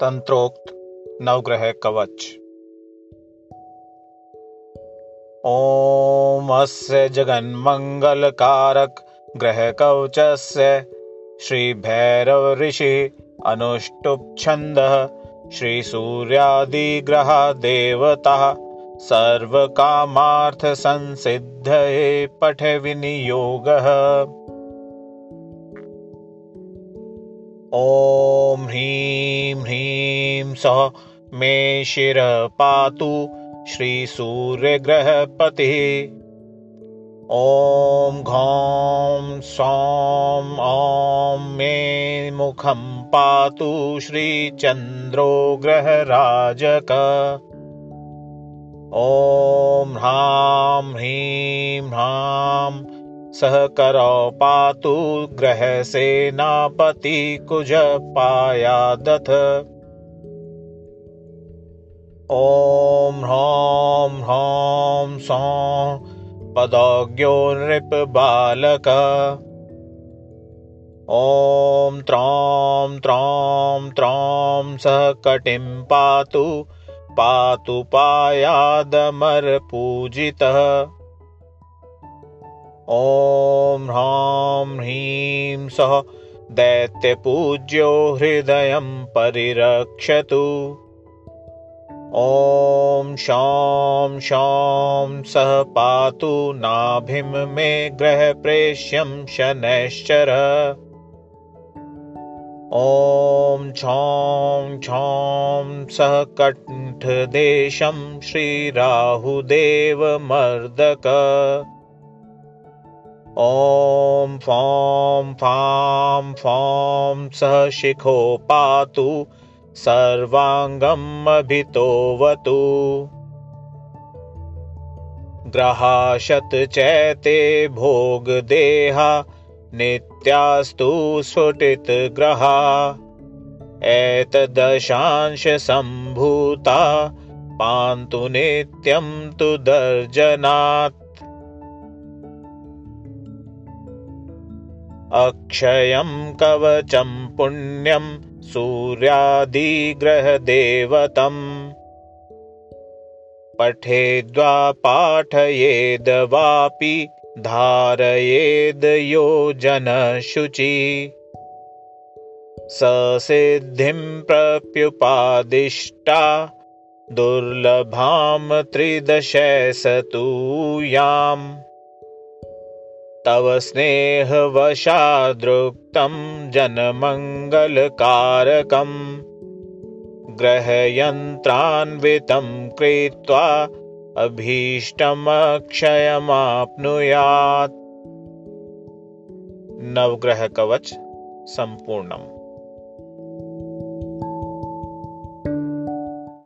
तंत्रोक्त नवग्रह कवच। ओम अस्य से श्री भैरव ऋषि अनुष्टुप छंद श्री सूर्यादि अनुष्टुप् छन्दः श्रीसूर्यादिग्रहा देवताः सर्वकामार्थसंसिद्धये पठ विनियोग ॐ ह्रीं ह्रीं स मे शिरः पातु श्रीसूर्यग्रहपतिः। ॐ घौं सौं ॐ मे मुखं पातु श्रीचन्द्रो ग्रहराजक ॐ ह्रां ह्रीं ह्रां सह करौ पातु ग्रहसेनापति कुजपायादथ। ॐ ह्रौं ह्रौं सौं पदज्ञो नृपबालक ॐ त्रौं त्रौं त्रौं सह कटिं पातु पातु पायादमरपूजितः। ॐ ह्रां ह्रीं सः दैत्यपूज्यो हृदयं परिरक्षतु। ॐ शां शां सः पातु नाभिं मे ग्रहप्रेष्यं शनैश्चर। ॐ छौं छौं सः कण्ठदेशं श्रीराहुदेवमर्दक ॐ फौं फां फौं स शिखो पातु सर्वाङ्गमभितोवतु ग्रहाशतचैते भोगदेहा नित्यास्तु स्फुटितग्रहा। एतदशांशसम्भूता पान्तु नित्यं तु दर्जनात् अक्षयं कवचं पुण्यं सूर्यादिग्रहदेवतम् पठेद्वा पाठयेद् वापि धारयेद् योजनशुचि ससिद्धिं प्रप्युपादिष्टा दुर्लभां त्रिदशैसतूयाम् तव स्नेहवशादृक्तं जनमङ्गलकारकम् ग्रहयन्त्रान्वितं कृत्वा अभीष्टमक्षयमाप्नुयात्। नवग्रहकवच सम्पूर्णम्